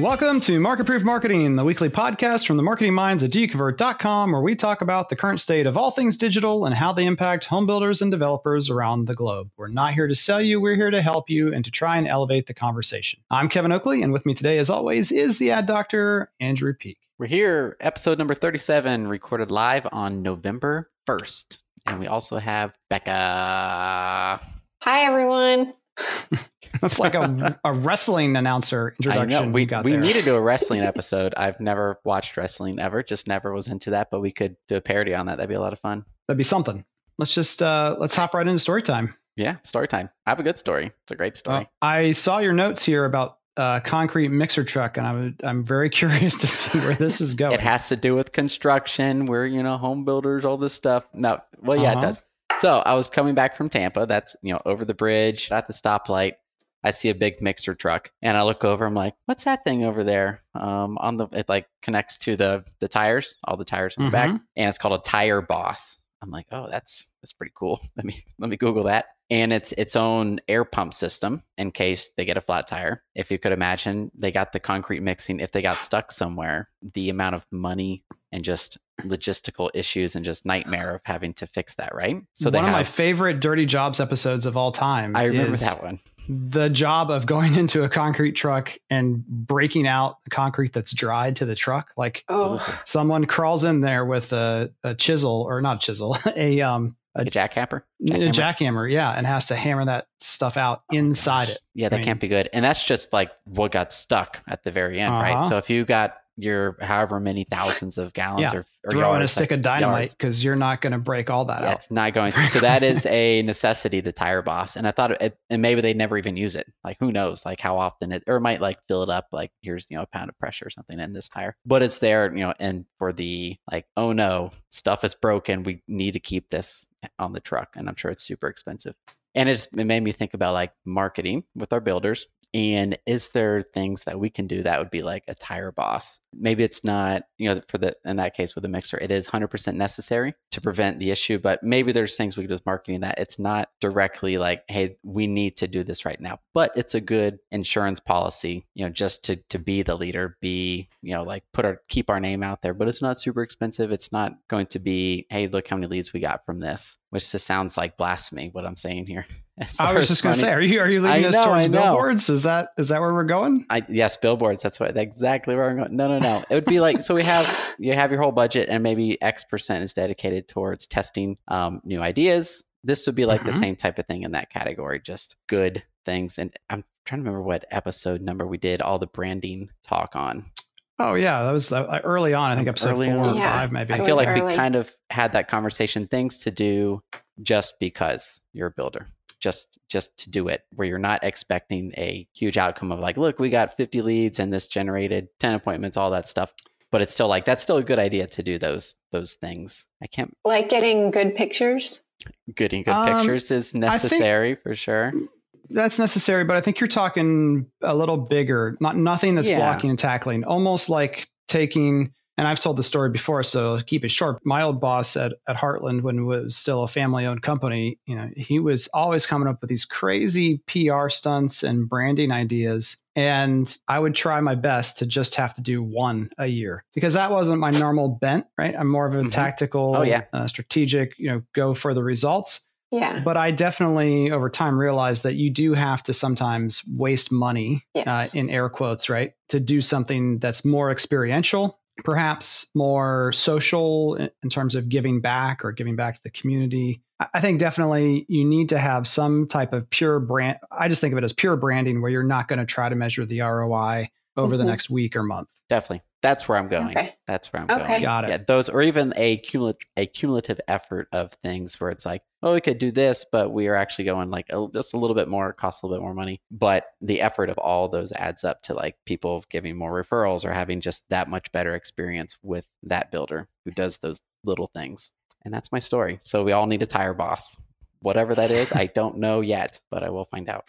Welcome to Market Proof Marketing, the weekly podcast from the marketing minds at doyouconvert.com, where we talk about the current state of all things digital and how they impact home builders and developers around the globe. We're not here to sell you, we're here to help you and to try and elevate the conversation. I'm Kevin Oakley, and with me today, as always, is the ad doctor, Andrew Peak. We're here, episode number 37, recorded live on November 1st. And we also have Becca. Hi, everyone. That's like a, a wrestling announcer introduction. I know. We, got we there. need to do a wrestling episode. I've never watched wrestling ever, just never was into that, but we could do a parody on that. That'd be a lot of fun. That'd be something. Let's just uh, let's hop right into story time. Yeah, story time. I have a good story. It's a great story. Uh, I saw your notes here about uh, concrete mixer truck, and I'm I'm very curious to see where this is going. it has to do with construction. We're you know home builders, all this stuff. No, well, yeah, Uh-huh. it does. So I was coming back from Tampa. That's you know over the bridge at the stoplight. I see a big mixer truck, and I look over. I'm like, "What's that thing over there?" Um, on the it like connects to the the tires, all the tires in the back, Mhm. and it's called a tire boss. I'm like, "Oh, that's that's pretty cool." Let me let me Google that. And it's its own air pump system in case they get a flat tire. If you could imagine, they got the concrete mixing. If they got stuck somewhere, the amount of money and just logistical issues and just nightmare of having to fix that, right? So they one of my favorite Dirty Jobs episodes of all time. I remember is that one. The job of going into a concrete truck and breaking out the concrete that's dried to the truck. Like Oh, someone crawls in there with a, a chisel or not chisel, a um A jackhammer? a jackhammer, yeah, and has to hammer that stuff out Oh inside gosh. it. Yeah, that I mean- can't be good. And that's just like what got stuck at the very end, right? Uh-huh. So if you got your however many thousands of gallons Yeah, or, or Throw in a stick of dynamite because you're not going to break all that Yeah, out. it's not going to. So that is a necessity, the tire boss. And I thought, it, and maybe they never even use it. Like who knows, like how often it, or it might like fill it up. Like here's you know a pound of pressure or something in this tire, but it's there, you know. And for the like, oh no, stuff is broken. We need to keep this on the truck, and I'm sure it's super expensive. And it's, it made me think about like marketing with our builders. And is there things that we can do that would be like a tire boss? Maybe it's not, you know, for the in that case with the mixer, it is 100% necessary to prevent the issue. But maybe there's things we could do with marketing that it's not directly like, hey, we need to do this right now. But it's a good insurance policy, you know, just to to be the leader, be, you know, like put our keep our name out there. But it's not super expensive. It's not going to be, hey, look how many leads we got from this, which just sounds like blasphemy. What I'm saying here. As I was just going to say, are you are you I leading us know, towards I know. billboards? Is that is that where we're going? I, yes, billboards. That's what exactly where I'm going. No, no, no. It would be like so we have you have your whole budget and maybe X percent is dedicated towards testing um, new ideas. This would be like the Mhm. same type of thing in that category, just good things. And I'm trying to remember what episode number we did all the branding talk on. Oh yeah, that was uh, early on. I think episode Early four or. Yeah. five, maybe. I feel was like we kind of had that conversation. Things to do just because you're a builder. Just just to do it where you're not expecting a huge outcome of like, look, we got 50 leads and this generated 10 appointments, all that stuff. But it's still like that's still a good idea to do those those things. I can't like getting good pictures. getting good Um, pictures is necessary for sure. That's necessary, but I think you're talking a little bigger. Not nothing that's Yeah. blocking and tackling. Almost like taking. And I've told the story before, so I'll keep it short. My old boss at, at Heartland, when it was still a family owned company, you know, he was always coming up with these crazy PR stunts and branding ideas. And I would try my best to just have to do one a year because that wasn't my normal bent, right? I'm more of a Mhm. tactical, Oh, yeah. uh, strategic, you know, go for the results. Yeah. But I definitely over time realized that you do have to sometimes waste money, uh, in air quotes, right, to do something that's more experiential, perhaps more social in- terms of giving back or giving back to the community. I think definitely you need to have some type of pure brand. I just think of it as pure branding where you're not going to try to measure the ROI over the Mhm. next week or month. Definitely. That's where I'm going. Okay. That's where I'm Okay. going. Got it. Yeah, those or even a cumulative a cumulative effort of things where it's like, oh, we could do this, but we are actually going like a, just a little bit more, costs a little bit more money. But the effort of all those adds up to like people giving more referrals or having just that much better experience with that builder who does those little things. And that's my story. So we all need a tire boss. Whatever that is, I don't know yet, but I will find out.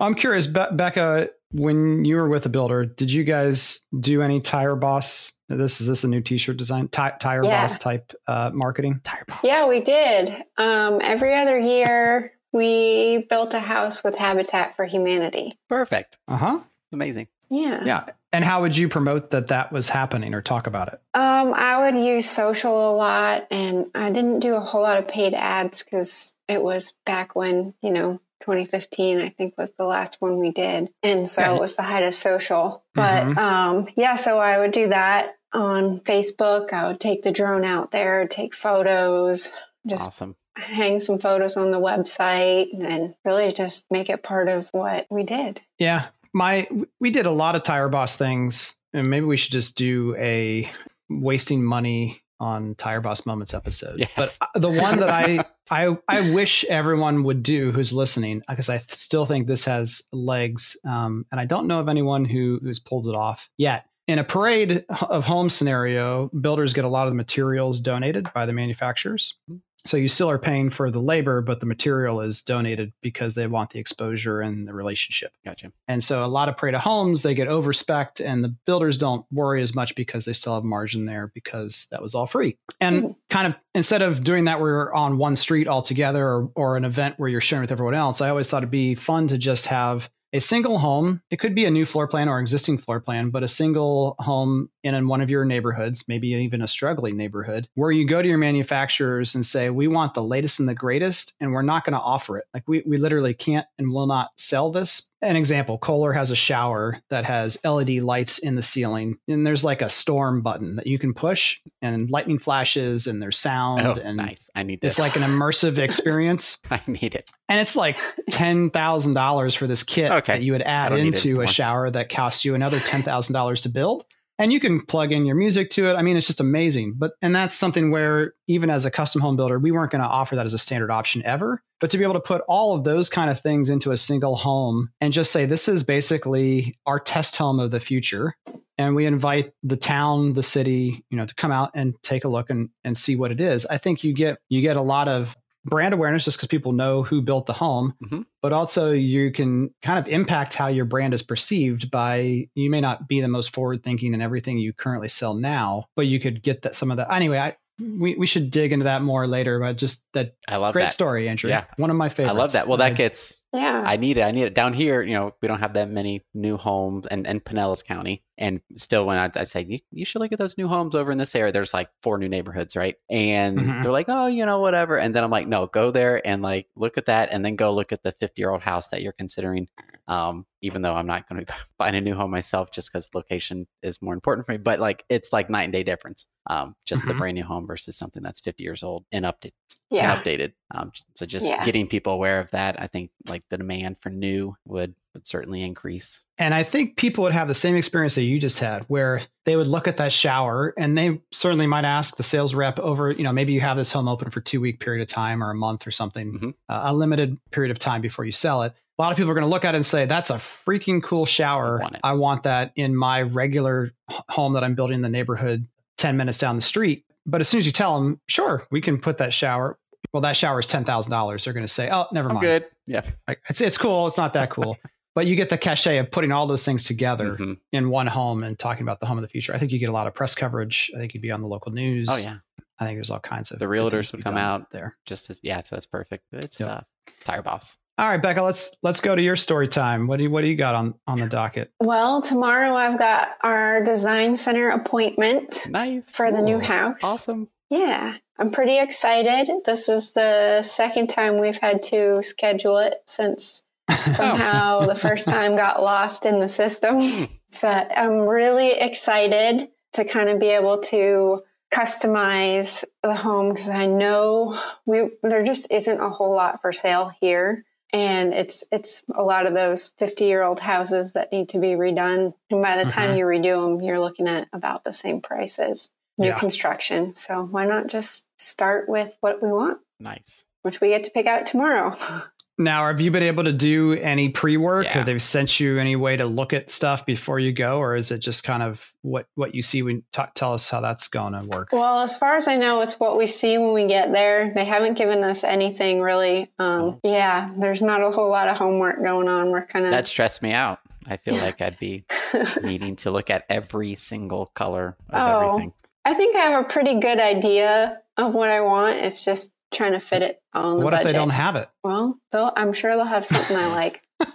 I'm curious, Be- Becca, when you were with a builder, did you guys do any tire boss? This is this a new T-shirt design? Ti- tire Yeah. boss type uh, marketing? Tire boss. Yeah, we did. Um, every other year, we built a house with Habitat for Humanity. Perfect. Uh huh. Amazing. Yeah. Yeah, And how would you promote that that was happening or talk about it? Um, I would use social a lot, and I didn't do a whole lot of paid ads because it was back when you know 2015 i think was the last one we did and so Yeah. it was the height of social but Mhm. um, yeah so i would do that on facebook i would take the drone out there take photos just Awesome. hang some photos on the website and really just make it part of what we did Yeah, my we did a lot of Tire Boss things, and maybe we should just do a wasting money on Tire Boss moments episode. Yes. But the one that I I I wish everyone would do who's listening, because I still think this has legs, um, and I don't know of anyone who who's pulled it off yet. In a parade of home scenario, builders get a lot of the materials donated by the manufacturers. So you still are paying for the labor, but the material is donated because they want the exposure and the relationship. Gotcha. And so a lot of Parade of homes, they get overspec and the builders don't worry as much because they still have margin there because that was all free. And Mhm. kind of instead of doing that where you're on one street altogether or, or an event where you're sharing with everyone else, I always thought it'd be fun to just have a single home. It could be a new floor plan or existing floor plan, but a single home in, one of your neighborhoods, maybe even a struggling neighborhood, where you go to your manufacturers and say, We want the latest and the greatest, and we're not going to offer it. Like we, we literally can't and will not sell this. An example Kohler has a shower that has LED lights in the ceiling, and there's like a storm button that you can push, and lightning flashes, and there's sound, Oh, and nice. I need this. it's like an immersive experience. I need it. And it's like ten thousand dollars for this kit Okay. that you would add don't need it into a shower that costs you another ten thousand dollars to build. And you can plug in your music to it. I mean, it's just amazing. But and that's something where even as a custom home builder, we weren't going to offer that as a standard option ever. But to be able to put all of those kind of things into a single home and just say this is basically our test home of the future. And we invite the town, the city, you know, to come out and take a look and, and see what it is. I think you get you get a lot of brand awareness just because people know who built the home, Mhm. but also you can kind of impact how your brand is perceived by you may not be the most forward thinking in everything you currently sell now, but you could get that some of that. Anyway, I we, we should dig into that more later, but just that I love great that. story, Andrew. Yeah. One of my favorites. I love that. Well, that gets yeah I need it. I need it down here. You know, we don't have that many new homes, and and Pinellas County, and still, when I, I say you, you should look at those new homes over in this area, there's like four new neighborhoods, right? And Mhm. they're like, oh, you know, whatever. And then I'm like, no, go there and like look at that, and then go look at the 50 year old house that you're considering. Um, even though I'm not going to be buying a new home myself, just because location is more important for me. But like, it's like night and day difference. Um, just the Mhm. brand new home versus something that's 50 years old and updated yeah and updated. Um, so just Yeah. getting people aware of that, I think like the demand for new would would certainly increase. And I think people would have the same experience that you just had, where they would look at that shower and they certainly might ask the sales rep over, you know, maybe you have this home open for two week period of time or a month or something, Mhm. uh, a limited period of time before you sell it. A lot of people are going to look at it and say, that's a freaking cool shower. I want. I want that in my regular home that I'm building in the neighborhood 10 minutes down the street. But as soon as you tell them, sure, we can put that shower. Well, that shower is $10,000. They're going to say, oh, never I'm mind. good. Yeah. Like, it's, it's cool. It's not that cool. but you get the cachet of putting all those things together Mhm. in one home and talking about the home of the future. I think you get a lot of press coverage. I think you'd be on the local news. Oh yeah. I think there's all kinds of The realtors would come out. there. Just as yeah, so that's perfect. Good stuff. Tire boss. All right, Becca, let's let's go to your story time. What do you what do you got on on the docket? well tomorrow i've got our design center appointment Nice. for the new house Awesome. Yeah, I'm pretty excited. This is the second time we've had to schedule it since somehow the first time got lost in the system. So I'm really excited to kind of be able to customize the home because I know we there just isn't a whole lot for sale here. And it's it's a lot of those 50 year old houses that need to be redone. And by the time Mhm. you redo them, you're looking at about the same price as new Yeah. construction. So why not just start with what we want, Nice. which we get to pick out tomorrow? Now, have you been able to do any pre-work? Yeah. Have they sent you any way to look at stuff before you go, or is it just kind of what what you see? When t- tell us how that's going to work. Well, as far as I know, it's what we see when we get there. They haven't given us anything really. Um, yeah, there's not a whole lot of homework going on. We're kind of That stressed me out. I feel Yeah. like I'd be needing to look at every single color of Oh. everything. I think I have a pretty good idea of what I want. It's just trying to fit it on the what budget. What if they don't have it? well, they'll, I'm sure they'll have something I like.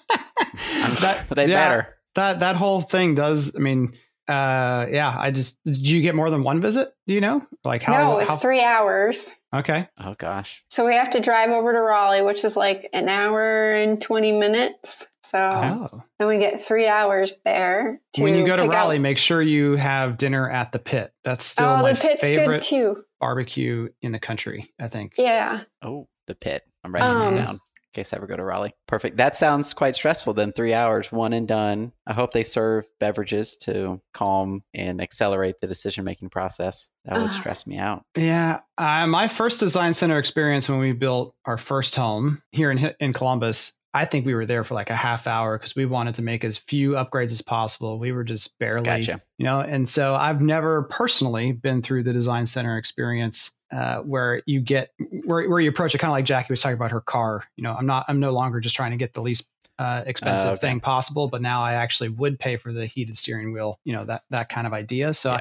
That- they yeah. better. that that whole thing does. I mean, uh, yeah. I just did you get more than one visit? Do you know? Like how? no, it's how, three hours. Okay. Oh gosh. So we have to drive over to Raleigh, which is like an hour and 20 minutes. So Oh. then we get three hours there. To When you go to pick out- Raleigh, make sure you have dinner at the pit. That's still oh, my the pit's good favorite too. barbecue in the country. I think. Yeah. Oh, the pit. I'm writing this Um, down in case I ever go to Raleigh. Perfect. That sounds quite stressful. Then three hours, one and done. I hope they serve beverages to calm and accelerate the decision making process. That would Ah. stress me out. Yeah, uh, my first design center experience when we built our first home here in in Columbus, I think we were there for like a half hour because we wanted to make as few upgrades as possible. We were just barely, Gotcha. you know. And so I've never personally been through the design center experience uh, where you get where where you approach it kind of like Jackie was talking about her car. You know, I'm not I'm no longer just trying to get the least uh, expensive Oh, okay. thing possible, but now I actually would pay for the heated steering wheel. You know that that kind of idea. So. Yeah.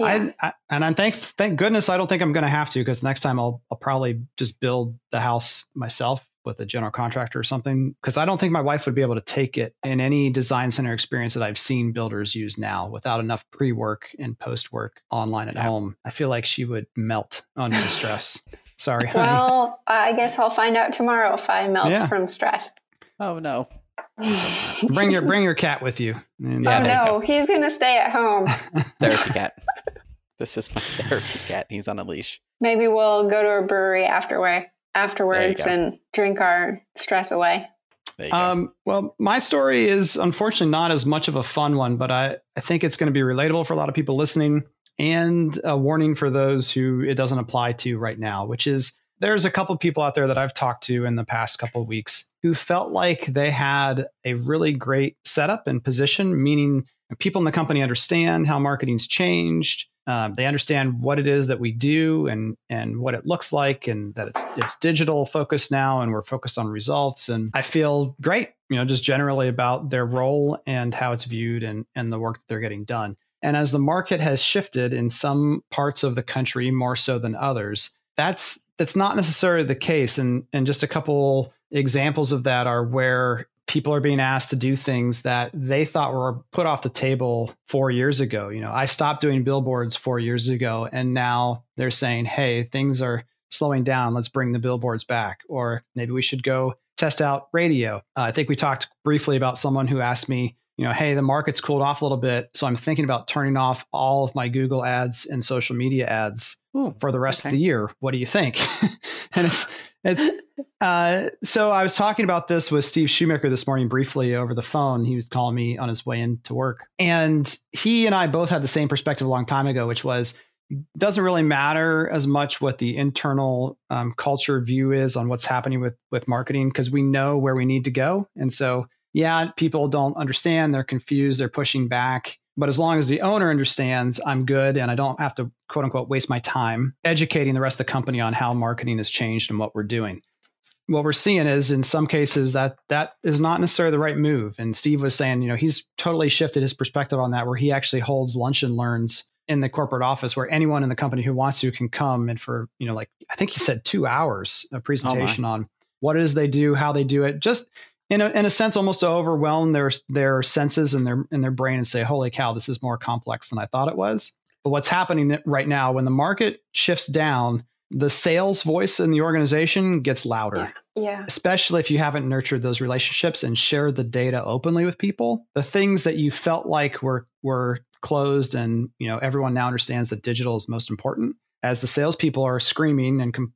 Yeah. I, I and I'm thank thank goodness I don't think I'm going to have to because next time I'll I'll probably just build the house myself with a general contractor or something because I don't think my wife would be able to take it in any design center experience that I've seen builders use now without enough pre-work and post-work online at Yeah. home. I feel like she would melt under the stress. Sorry, honey. well, I guess I'll find out tomorrow if I melt Yeah. from stress. Oh no. bring your bring your cat with you. And, oh, Yeah, oh there you no, he's gonna stay at home. Therapy cat. this is my therapy cat. He's on a leash. Maybe we'll go to a brewery afterward afterwards and drink our stress away. There you go. Um, well, my story is unfortunately not as much of a fun one, but I, I think it's going to be relatable for a lot of people listening and a warning for those who it doesn't apply to right now, which is there's a couple people out there that I've talked to in the past couple of weeks who felt like they had a really great setup and position, meaning people in the company understand how marketing's changed. Um, they understand what it is that we do and and what it looks like, and that it's it's digital focused now, and we're focused on results. And I feel great, you know, just generally about their role and how it's viewed and and the work that they're getting done. And as the market has shifted in some parts of the country more so than others, that's that's not necessarily the case. And and just a couple examples of that are where people are being asked to do things that they thought were put off the table four years ago. You know, I stopped doing billboards four years ago, and now they're saying, hey, things are slowing down. Let's bring the billboards back. Or maybe we should go test out radio. Uh, I think we talked briefly about someone who asked me, you know, hey, the market's cooled off a little bit. So I'm thinking about turning off all of my Google ads and social media ads Ooh, for the rest of the year. What do you think? and it's it's uh, so I was talking about this with Steve Shoemaker this morning briefly over the phone. He was calling me on his way into work, and he and I both had the same perspective a long time ago, which was doesn't really matter as much what the internal um, culture view is on what's happening with with marketing because we know where we need to go, and so yeah, people don't understand, they're confused, they're pushing back. But as long as the owner understands, I'm good and I don't have to quote unquote waste my time educating the rest of the company on how marketing has changed and what we're doing. What we're seeing is in some cases that that is not necessarily the right move. And Steve was saying, you know, he's totally shifted his perspective on that, where he actually holds lunch and learns in the corporate office where anyone in the company who wants to can come and for, you know, like I think he said two hours a oh, presentation on what it is they do, how they do it, just in a, in a sense almost to overwhelm their their senses and their in their brain and say holy cow this is more complex than i thought it was. But what's happening right now when the market shifts down the sales voice in the organization gets louder. Yeah. especially if you haven't nurtured those relationships and shared the data openly with people. The things that you felt like were were closed and you know everyone now understands that digital is most important as the salespeople are screaming and com-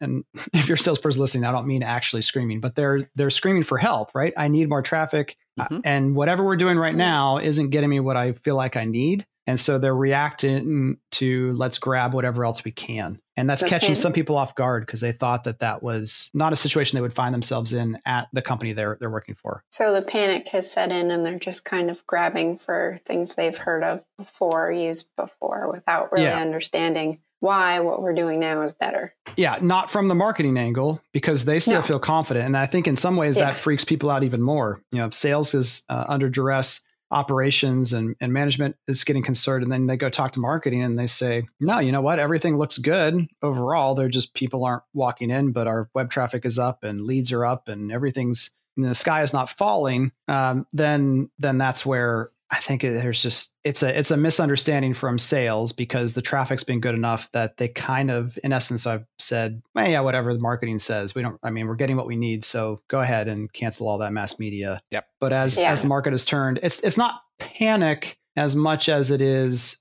and if you're a salesperson listening, I don't mean actually screaming, but they're they're screaming for help, right? I need more traffic, Mhm. and whatever we're doing right now isn't getting me what I feel like I need, and so they're reacting to let's grab whatever else we can, and that's Okay. catching some people off guard because they thought that that was not a situation they would find themselves in at the company they're they're working for. So the panic has set in and they're just kind of grabbing for things they've heard of before, used before, without really Yeah. understanding why what we're doing now is better. Yeah, not from the marketing angle because they still No. feel confident, and I think in some ways Yeah. that freaks people out even more. You know, if sales is uh, under duress, operations and, and management is getting concerned, and then they go talk to marketing and they say, "No, you know what? Everything looks good overall. They're just people aren't walking in, but our web traffic is up and leads are up and everything's the sky is not falling, um, then then that's where I think there's just it's a it's a misunderstanding from sales because the traffic's been good enough that they kind of in essence I've said, well, yeah, whatever the marketing says, we don't. I mean, we're getting what we need, so go ahead and cancel all that mass media. Yep. But as Yeah. as the market has turned, it's it's not panic as much as it is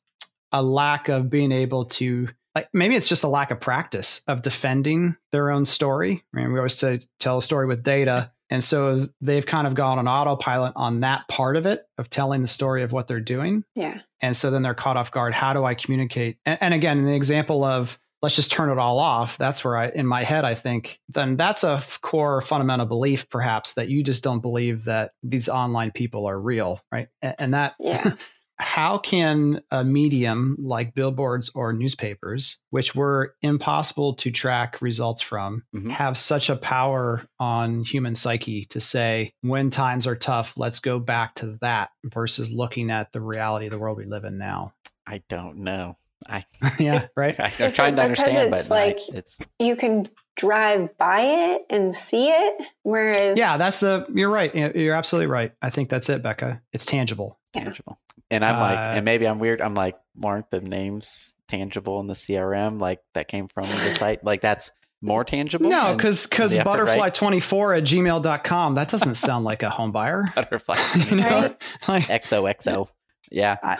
a lack of being able to like maybe it's just a lack of practice of defending their own story. I mean, we always say tell a story with data. And so they've kind of gone on autopilot on that part of it of telling the story of what they're doing. Yeah. And so then they're caught off guard. How do I communicate? And, and again, in the example of let's just turn it all off, that's where I, in my head, I think then that's a core fundamental belief, perhaps, that you just don't believe that these online people are real, right? And, and that, Yeah. how can a medium like billboards or newspapers, which were impossible to track results from, Mhm. have such a power on human psyche to say, when times are tough, let's go back to that versus looking at the reality of the world we live in now? I don't know. I, yeah, right. I am Is trying it to understand, it's but like like- it's You can drive by it and see it, whereas Yeah, that's the, you're right. You're absolutely right. I think that's it, Becca. It's tangible. Yeah. tangible. And I'm like, Uh, and maybe I'm weird. I'm like, aren't the names tangible in the CRM like that came from the site? Like that's more tangible. No, because because the effort, right? butterfly24 at gmail.com, that doesn't sound like a home buyer. butterfly you know? Right. Like, XOXO. Yeah. I,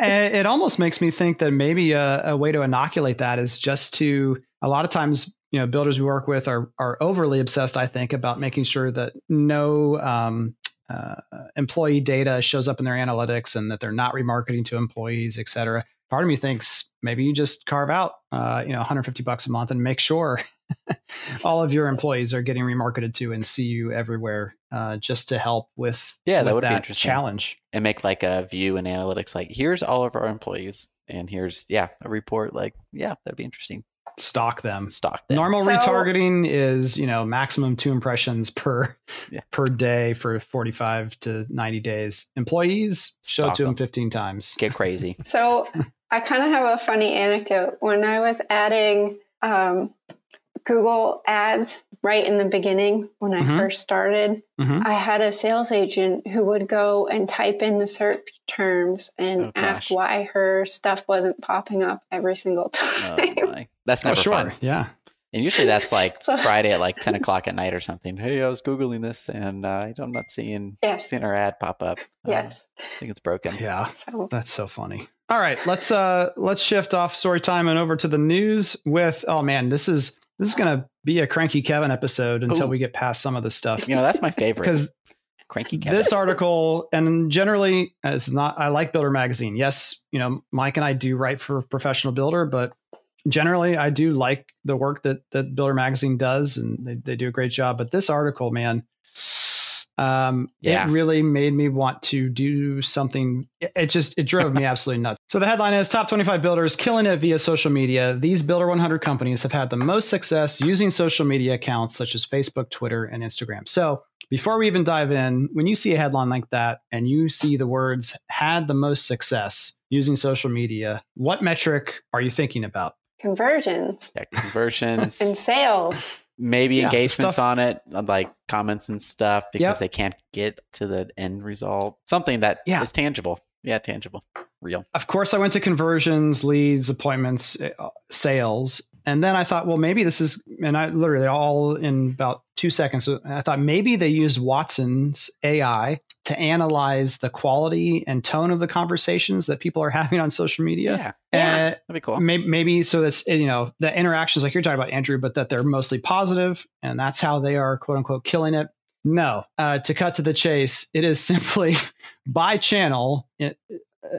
it almost makes me think that maybe a, a way to inoculate that is just to a lot of times you know builders we work with are are overly obsessed i think about making sure that no um, uh, employee data shows up in their analytics and that they're not remarketing to employees et cetera part of me thinks maybe you just carve out uh, you know 150 bucks a month and make sure all of your employees are getting remarketed to and see you everywhere uh, just to help with, Yeah, that with would be interesting. challenge And make like a view and analytics like here's all of our employees and here's yeah, a report like yeah, that'd be interesting. stock them Stock them. Normal So- retargeting is, you know, maximum two impressions per Yeah. per day for 45 to 90 days. Employees show Stalk to them them. 15 times. Get crazy. So I kind of have a funny anecdote. When I was adding um, Google ads right in the beginning, when I Mhm. first started, Mhm. I had a sales agent who would go and type in the search terms and Oh, ask why her stuff wasn't popping up every single Oh time. my. That's Oh, never sure. fun. Yeah. And usually that's like So- Friday at like 10 o'clock at night or something. Hey, I was Googling this and uh, I'm not seeing, yes. seeing our ad pop up. Uh, Yes. I think it's broken. Yeah. So That's so funny. All right, let's uh let's shift off story time and over to the news with oh man, this is this is gonna be a cranky Kevin episode until Ooh. we get past some of the stuff. You know, that's my favorite. Because Cranky Kevin. this article and generally uh, it's not i like builder magazine yes you know mike and i do write for professional builder but generally i do like the work that that builder magazine does and they, they do a great job but this article man um Yeah. it really made me want to do something it, it just it drove me absolutely nuts so the headline is top 25 builders killing it via social media these builder 100 companies have had the most success using social media accounts such as facebook twitter and instagram so before we even dive in, when you see a headline like that and you see the words had the most success using social media, what metric are you thinking about? conversions yeah, conversions, and sales. Maybe Yeah, engagements stuff- on it, uh, like comments and stuff, because Yep. they can't get to the end result. Something that is Yeah. tangible. Yeah, tangible. Real. Of course, I went to conversions, leads, appointments, uh, sales. And then I thought, well, maybe this is, and I literally all in about two seconds, I thought maybe they used Watson's AI to analyze the quality and tone of the conversations that people are having on social media. Yeah. Yeah. Uh, That'd be cool. maybe, maybe so that's you know the interactions like you're talking about andrew but that they're mostly positive and that's how they are quote unquote killing it no uh, to cut to the chase it is simply by channel it, uh,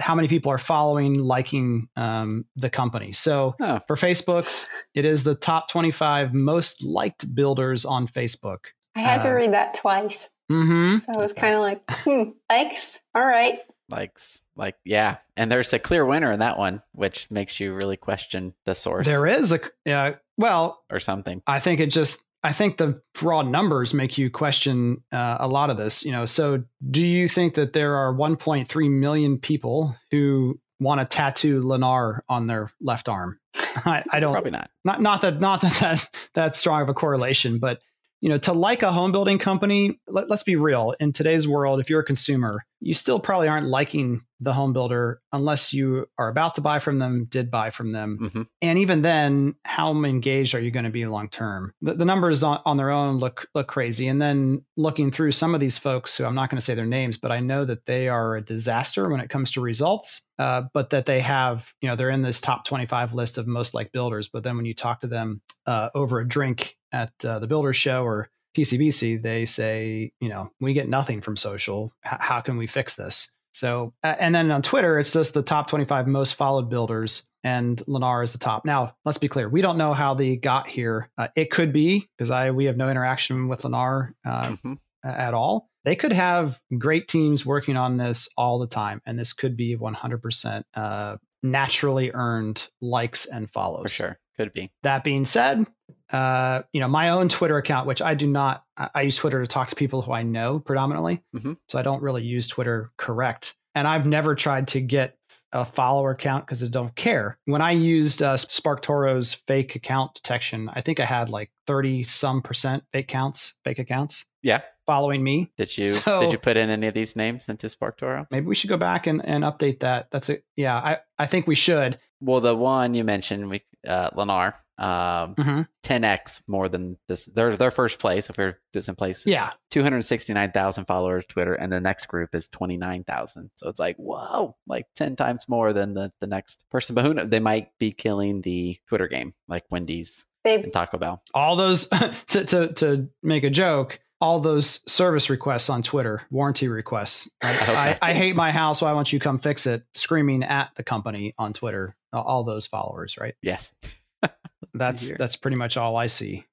how many people are following liking um, the company so Oh. for facebook's it is the top 25 most liked builders on facebook I had to Uh, read that twice. Mm-hmm. So I was kind of like, hmm, likes. All right. Likes, like, yeah. And there's a clear winner in that one, which makes you really question the source there is a yeah well or something. I think it just I think the raw numbers make you question uh, a lot of this. You know, so do you think that there are 1.3 million people who want to tattoo Lennar on their left arm? I, I don't. Probably not. Not not that not that that's that strong of a correlation, but you know, to like a home building company, let, us be real. In today's world, if you're a consumer, you still probably aren't liking the home builder unless you are about to buy from them, did buy from them. Mm-hmm. And even then, how engaged are you going to be long term? The, the, numbers on, on their own look look crazy. And then looking through some of these folks who I'm not going to say their names, but I know that they are a disaster when it comes to results. Uh, but that they have, you know, they're in this top 25 list of most like builders. But then when you talk to them uh, over a drink at uh, the builder show or PCBC, they say, you know, we get nothing from social. H- how can we fix this? So, and then on Twitter, it's just the top 25 most followed builders, and Lennar is the top. Now, let's be clear: we don't know how they got here. Uh, it could be because I we have no interaction with Lennar uh, mm-hmm. at all. They could have great teams working on this all the time, and this could be 100% uh, naturally earned likes and follows. For sure, could be. That being said, uh, you know, my own Twitter account, which I do not, I use Twitter to talk to people who I know predominantly. Mm-hmm. So I don't really use Twitter correct. And I've never tried to get a follower count because I don't care. When I used uh, SparkToro's fake account detection, I think I had like 30 some percent fake counts, fake accounts. Yeah. Following me. Did you so, did you put in any of these names into SparkToro? Maybe we should go back and, and update that. That's it. Yeah, I, I think we should. Well, the one you mentioned, we uh, Lennar, um, mm-hmm. 10x more than this. They're their first place. If they're this in place, yeah, 269,000 followers Twitter, and the next group is 29,000. So it's like whoa, like 10 times more than the the next person. But who knows? They might be killing the Twitter game, like Wendy's they, and Taco Bell. All those to to to make a joke all those service requests on Twitter, warranty requests. I, I, I, hate my house. Why won't you come fix it? Screaming at the company on Twitter. All those followers, right? Yes. that's that's pretty much all I see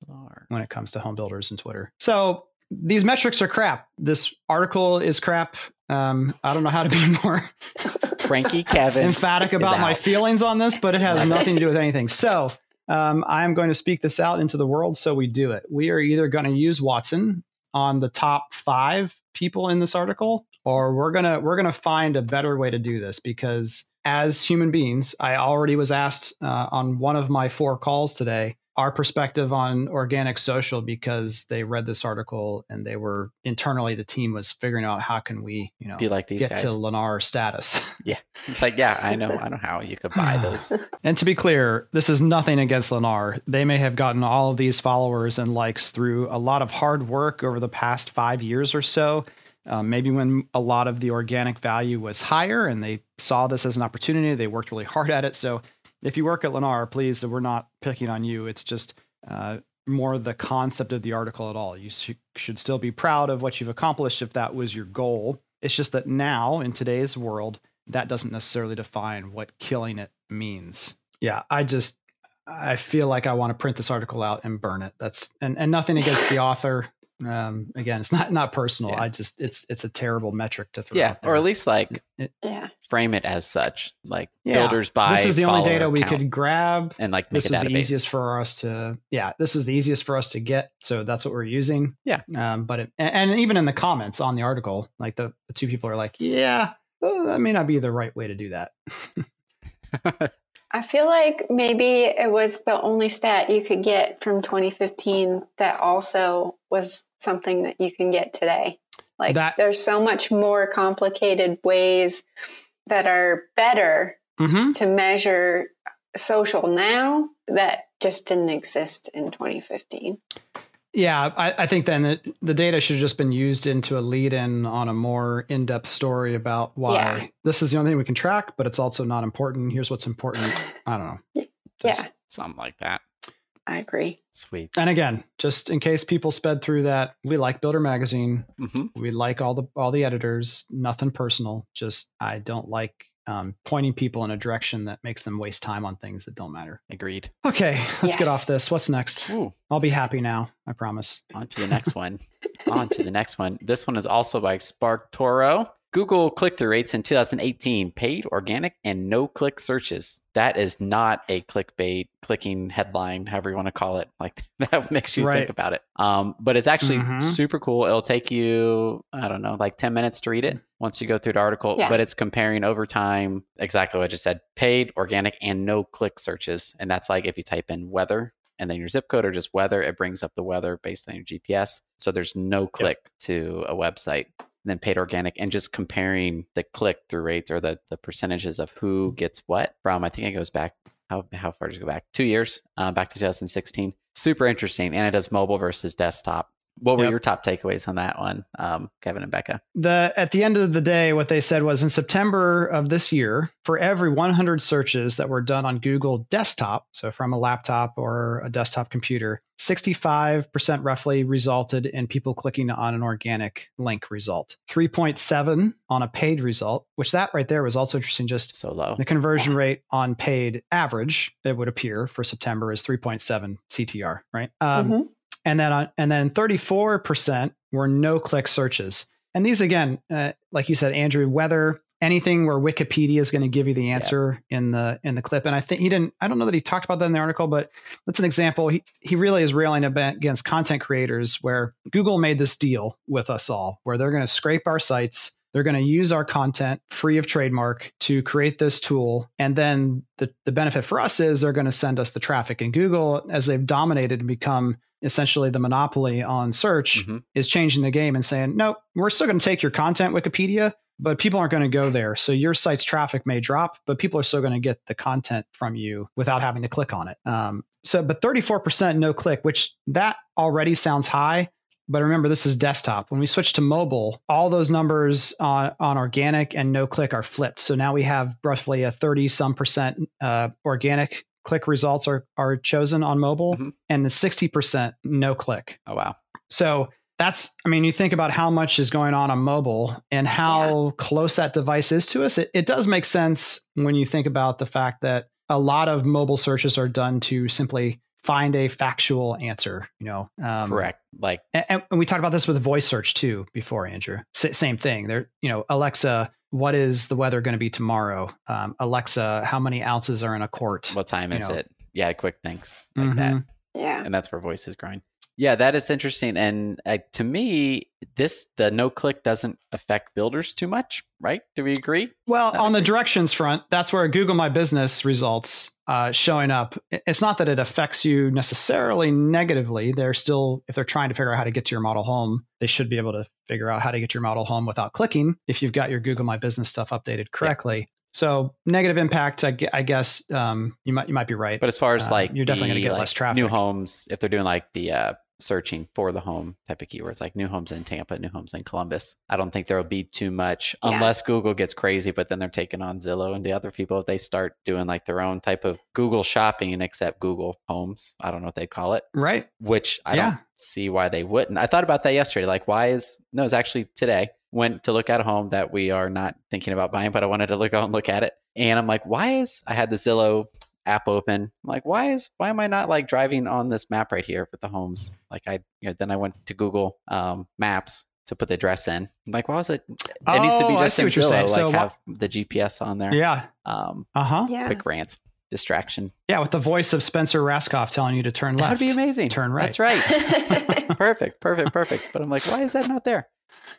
when it comes to home builders and Twitter. So these metrics are crap. This article is crap. Um, I don't know how to be more Cranky Kevin emphatic about my feelings on this, but it has nothing to do with anything. So um, I'm going to speak this out into the world. So we do it. We are either going to use Watson on the top five people in this article, or we're gonna we're gonna find a better way to do this because as human beings, I already was asked uh, on one of my four calls today our perspective on organic social because they read this article and they were internally the team was figuring out how can we you know be like these get guys. to Lennar status. yeah, it's like yeah, I know, I know how you could buy those. and to be clear, this is nothing against Lennar. They may have gotten all of these followers and likes through a lot of hard work over the past five years or so. Um, maybe when a lot of the organic value was higher and they saw this as an opportunity, they worked really hard at it. So if you work at Lennar, please, we're not picking on you. It's just uh, more the concept of the article at all. You sh- should still be proud of what you've accomplished if that was your goal. It's just that now, in today's world, that doesn't necessarily define what killing it means. Yeah, I just I feel like I want to print this article out and burn it. That's and and nothing against the author um again it's not not personal. Yeah. i just it's it's a terrible metric to throw yeah or at least like it, yeah. frame it as such like yeah. builders buy this is the only data we could grab. and like this was the easiest for us to yeah this was the easiest for us to get so that's what we're using. Yeah. Um but it, and, and even in the comments on the article like the, the two people are like yeah that may not be the right way to do that. I feel like maybe it was the only stat you could get from 2015 that also was something that you can get today. Like that, there's so much more complicated ways that are better mm-hmm. to measure social now that just didn't exist in 2015. Yeah, I, I, think then the, the data should have just been used into a lead in on a more in depth story about why yeah. this is the only thing we can track, but it's also not important. Here's what's important. I don't know. Just yeah. Something like that. I agree. Sweet. And again, just in case people sped through that, we like Builder Magazine. Mm-hmm. We like all the all the editors. Nothing personal. Just I don't like um, pointing people in a direction that makes them waste time on things that don't matter. Agreed. Okay, let's yes. get off this. What's next? Ooh. I'll be happy now. I promise. On to the next one. on to the next one. This one is also by SparkToro. Google click through rates in 2018 paid, organic, and no click searches. That is not a clickbait, clicking headline, however you want to call it. Like that makes you right. think about it. Um, but it's actually mm-hmm. super cool. It'll take you, I don't know, like 10 minutes to read it once you go through the article. Yeah. But it's comparing over time exactly what I just said paid, organic, and no click searches. And that's like if you type in weather and then your zip code or just weather. It brings up the weather based on your GPS. So there's no click yep. to a website. Then paid organic and just comparing the click through rates or the, the percentages of who gets what from, I think it goes back, how, how far does it go back? Two years, uh, back to 2016. Super interesting. And it does mobile versus desktop. What were yep. your top takeaways on that one, um, Kevin and Becca? The at the end of the day, what they said was in September of this year, for every 100 searches that were done on Google Desktop, so from a laptop or a desktop computer, 65% roughly resulted in people clicking on an organic link result. 3.7 on a paid result, which that right there was also interesting. Just so low. The conversion yeah. rate on paid average, it would appear for September is 3.7 CTR, right? Um, mm-hmm and then on, and then 34% were no click searches. And these again, uh, like you said, Andrew, whether anything where Wikipedia is going to give you the answer yeah. in the in the clip. And I think he didn't. I don't know that he talked about that in the article, but that's an example. He he really is railing against content creators where Google made this deal with us all, where they're going to scrape our sites. They're going to use our content free of trademark to create this tool. And then the, the benefit for us is they're going to send us the traffic. And Google, as they've dominated and become essentially the monopoly on search mm-hmm. is changing the game and saying, no, we're still going to take your content, Wikipedia, but people aren't going to go there. So your site's traffic may drop, but people are still going to get the content from you without having to click on it. Um, so, but 34% no click, which that already sounds high. But remember, this is desktop. When we switch to mobile, all those numbers on, on organic and no click are flipped. So now we have roughly a 30 some percent uh, organic click results are are chosen on mobile mm-hmm. and the 60% no click. Oh wow. So that's I mean you think about how much is going on on mobile and how yeah. close that device is to us. It, it does make sense when you think about the fact that a lot of mobile searches are done to simply find a factual answer you know um, correct like and, and, we talked about this with voice search too before andrew S- same thing there you know alexa what is the weather going to be tomorrow? Um, Alexa, how many ounces are in a quart? What time is know? it? Yeah, quick things like mm-hmm. that. Yeah. And that's where voice is growing. Yeah, that is interesting. And uh, to me, this the no click doesn't affect builders too much, right? Do we agree? Well, Not on agree? the directions front, that's where Google My Business results uh, showing up. It's not that it affects you necessarily negatively. They're still, if they're trying to figure out how to get to your model home, they should be able to figure out how to get your model home without clicking if you've got your Google My Business stuff updated correctly. Yeah. So negative impact, I, guess um, you might you might be right. But as far as uh, like you're definitely going to get like less traffic. New homes, if they're doing like the uh, searching for the home type of keywords like new homes in Tampa, new homes in Columbus. I don't think there will be too much yeah. unless Google gets crazy, but then they're taking on Zillow and the other people. If they start doing like their own type of Google shopping except Google homes, I don't know what they'd call it. Right. Which I yeah. don't see why they wouldn't. I thought about that yesterday. Like, why is no, it's actually today went to look at a home that we are not thinking about buying, but I wanted to look out and look at it. And I'm like, why is I had the Zillow app open. I'm like, why is why am I not like driving on this map right here with the homes? Like I you know, then I went to Google um, Maps to put the address in. I'm like, why is it? It oh, needs to be oh, just in Zillow, like so, have the GPS on there. Yeah. Um, uh huh. Yeah. Quick rant. Distraction. Yeah, with the voice of Spencer Rascoff telling you to turn left. That would be amazing. Turn right. That's right. perfect, perfect, perfect. But I'm like, why is that not there?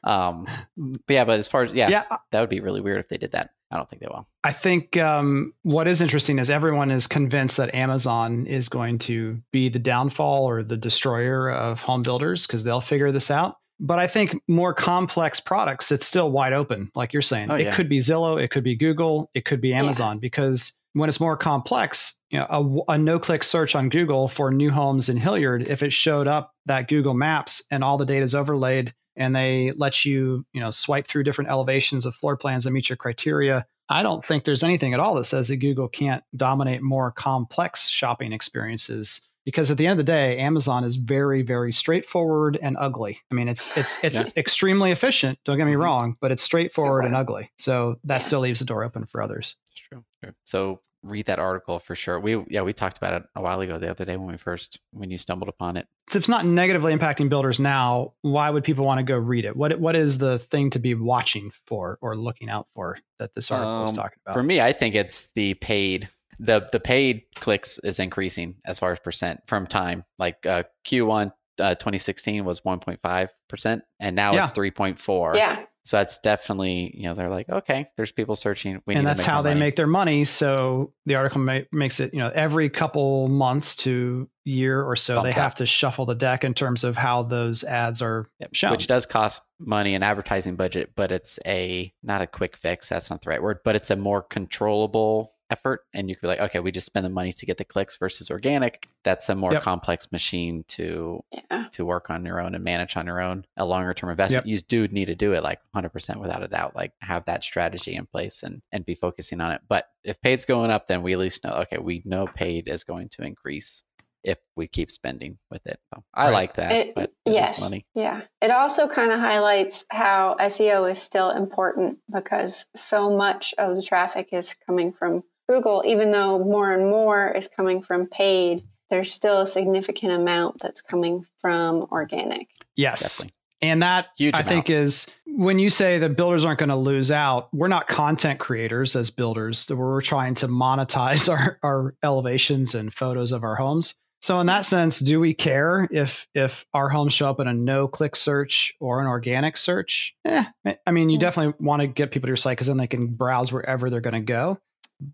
Um, but yeah, but as far as yeah, yeah, that would be really weird if they did that. I don't think they will. I think um, what is interesting is everyone is convinced that Amazon is going to be the downfall or the destroyer of home builders because they'll figure this out. But I think more complex products, it's still wide open. Like you're saying, oh, it could be Zillow, it could be Google, it could be Amazon, yeah. because when it's more complex, you know, a, a no-click search on Google for new homes in Hilliard, if it showed up that Google Maps and all the data is overlaid and they let you, you know, swipe through different elevations of floor plans that meet your criteria. I don't think there's anything at all that says that Google can't dominate more complex shopping experiences because at the end of the day, Amazon is very, very straightforward and ugly. I mean, it's it's it's yeah. extremely efficient. Don't get me mm-hmm. wrong, but it's straightforward and ugly. So that still leaves the door open for others. It's true. true. So read that article for sure. We yeah, we talked about it a while ago the other day when we first when you stumbled upon it. So it's not negatively impacting builders now. Why would people want to go read it? What what is the thing to be watching for or looking out for that this article um, is talking about? For me, I think it's the paid the the paid clicks is increasing as far as percent from time. Like uh, Q1 uh, 2016 was 1.5 percent, and now yeah. it's 3.4. Yeah. So that's definitely, you know, they're like, okay, there's people searching. We and that's how they money. make their money. So the article ma- makes it, you know, every couple months to year or so, Bumps they have to shuffle the deck in terms of how those ads are Yep, shown. which does cost money and advertising budget, but it's a not a quick fix. That's not the right word, but it's a more controllable effort. And you could be like, okay, we just spend the money to get the clicks versus organic. That's a more Yep. complex machine to Yeah. to work on your own and manage on your own. A longer term investment. You do need to do it like 100% without a doubt. Like have that strategy in place and and be focusing on it. But if paid's going up, then we at least know okay, we know paid is going to increase if we keep spending with it. So I Right. like that, It- but it is yes. money. Yeah. It also kind of highlights how SEO is still important because so much of the traffic is coming from Google, even though more and more is coming from paid, there's still a significant amount that's coming from organic. yes. Definitely. And that Huge I amount. think is when you say that builders aren't going to lose out, we're not content creators as builders. We're trying to monetize our, our elevations and photos of our homes. So in that sense, do we care if if our homes show up in a no click search or an organic search? Eh, I mean, you definitely want to get people to your site because then they can browse wherever they're going to go.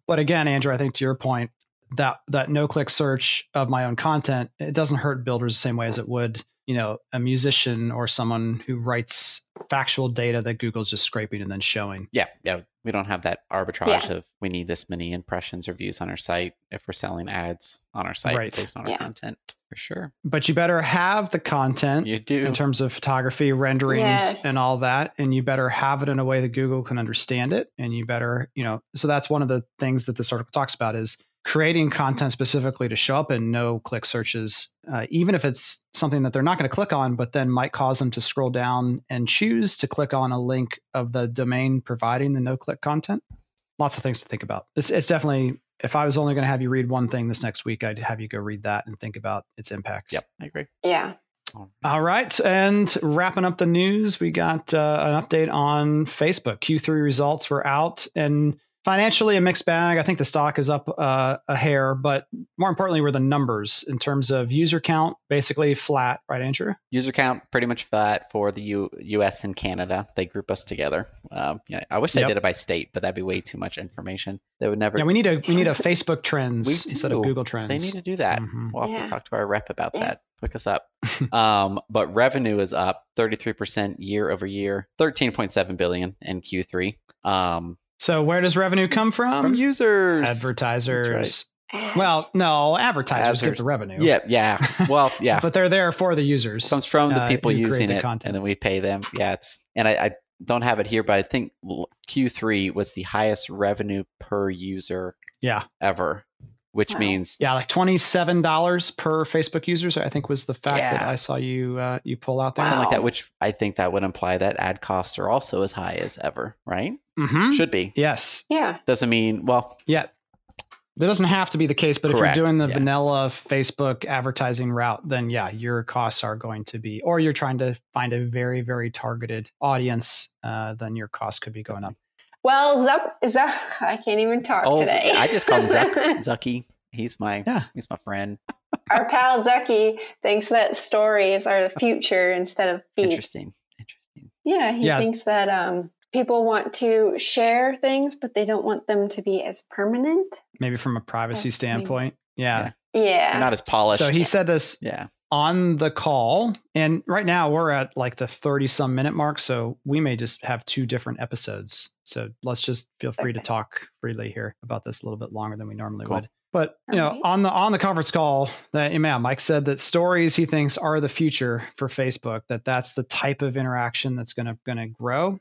But again, Andrew, I think to your point, that that no click search of my own content, it doesn't hurt builders the same way as it would, you know, a musician or someone who writes factual data that Google's just scraping and then showing. Yeah, yeah. We don't have that arbitrage of we need this many impressions or views on our site if we're selling ads on our site Right. based on Yeah. our content. For sure. But you better have the content You do. in terms of photography, renderings, Yes. and all that. And you better have it in a way that Google can understand it. And you better, you know, so that's one of the things that this article talks about is creating content specifically to show up in no click searches, uh, even if it's something that they're not going to click on, but then might cause them to scroll down and choose to click on a link of the domain providing the no click content. Lots of things to think about. It's, it's definitely, if I was only going to have you read one thing this next week, I'd have you go read that and think about its impacts. Yep, I agree. Yeah. All All right. And wrapping up the news, we got uh, an update on Facebook. Q3 results were out and financially a mixed bag. I think the stock is up uh, a hair, but more importantly, were the numbers in terms of user count, basically flat, right, Andrew? User count pretty much flat for the U- U.S. and Canada. They group us together. Um, yeah, I wish they Yep. did it by state, but that'd be way too much information. They would never. Yeah, we need a we need a Facebook trends instead of. Google trends. They need to do that. Mhm. We'll have Yeah. to talk to our rep about Yeah. that. pick us up. um, but revenue is up 33% year over year, 13.7 billion in Q3. Um, So where does revenue come from? from users. Advertisers. Ads. Well, no, advertisers get the revenue. Yeah, yeah. Well, yeah. but they're there for the users. It comes from the uh, people who create using the it, content. and then we pay them. Yeah, it's and I, I don't have it here, but I think Q3 was the highest revenue per user yeah. ever, which Wow. means Yeah, like twenty-seven dollars per Facebook users. I think was the fact that I saw you uh, you pull out there. something like that. Which I think that would imply that ad costs are also as high as ever, right? Mm-hmm. Should be. Yes. yeah. Doesn't mean well. Yeah. That doesn't have to be the case, but Correct, if you're doing the yeah. vanilla Facebook advertising route, then yeah, your costs are going to be, or you're trying to find a very, very targeted audience, uh, then your cost could be going up. Well, Zuck, Zuck, I can't even talk Oh, today. I just call him Zuck, Zucky. He's my Yeah. he's my friend. Our pal Zucky thinks that stories are the future instead of feed. Interesting. Interesting. Yeah, he Yeah. thinks that um, people want to share things, but they don't want them to be as permanent. Maybe from a privacy That's maybe- standpoint. Yeah. Yeah. You're not as polished. So he said this yeah. on the call. And right now we're at like the 30 some minute mark. So we may just have two different episodes. So let's just feel free to talk freely here about this a little bit longer than we normally Cool. would. But you know, Alright. on the on the conference call, that yeah, Mike said that stories he thinks are the future for Facebook. That that's the type of interaction that's gonna gonna grow.